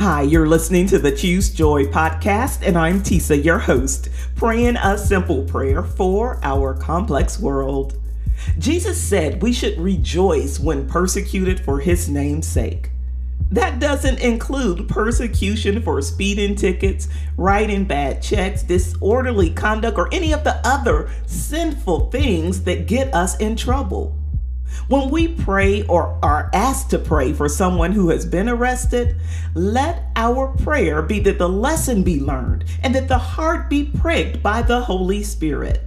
Hi, you're listening to the Choose Joy podcast, and I'm Tisa, your host, praying a simple prayer for our complex world. Jesus said we should rejoice when persecuted for his name's sake. That doesn't include persecution for speeding tickets, writing bad checks, disorderly conduct, or any of the other sinful things that get us in trouble. When we pray or are asked to pray for someone who has been arrested, let our prayer be that the lesson be learned and that the heart be pricked by the Holy Spirit.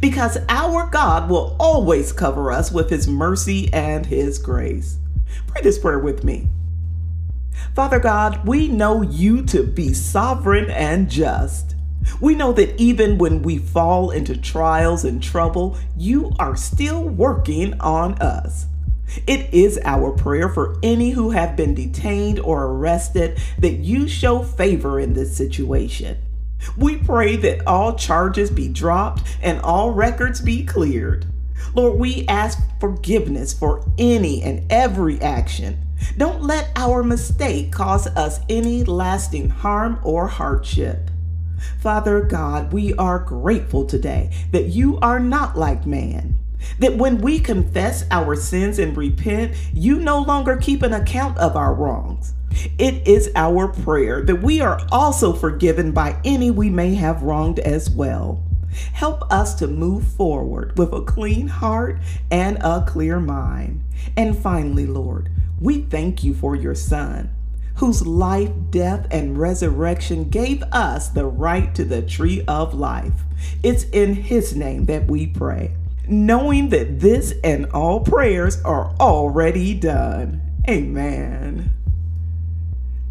Because our God will always cover us with His mercy and His grace. Pray this prayer with me. Father God, we know you to be sovereign and just. We know that even when we fall into trials and trouble, you are still working on us. It is our prayer for any who have been detained or arrested that you show favor in this situation. We pray that all charges be dropped and all records be cleared. Lord, we ask forgiveness for any and every action. Don't let our mistake cause us any lasting harm or hardship. Father God, we are grateful today that you are not like man. That when we confess our sins and repent, you no longer keep an account of our wrongs. It is our prayer that we are also forgiven by any we may have wronged as well. Help us to move forward with a clean heart and a clear mind. And finally, Lord, we thank you for your Son whose life, death, and resurrection gave us the right to the tree of life. It's in his name that we pray, knowing that this and all prayers are already done. Amen.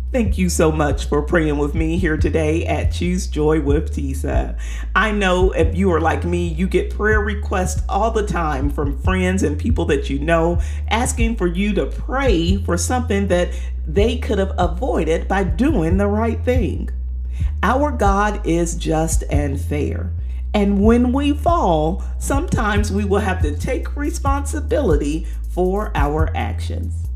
Thank you so much for praying with me here today at Choose Joy with Tisa. I know if you are like me, you get prayer requests all the time from friends and people that you know asking for you to pray for something that they could have avoided by doing the right thing. Our God is just and fair. And when we fall, sometimes we will have to take responsibility for our actions.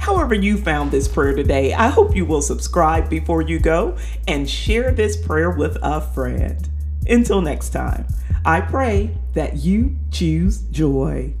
However, you found this prayer today, I hope you will subscribe before you go and share this prayer with a friend. Until next time, I pray that you choose joy.